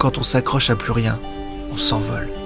quand on s'accroche à plus rien, on s'envole.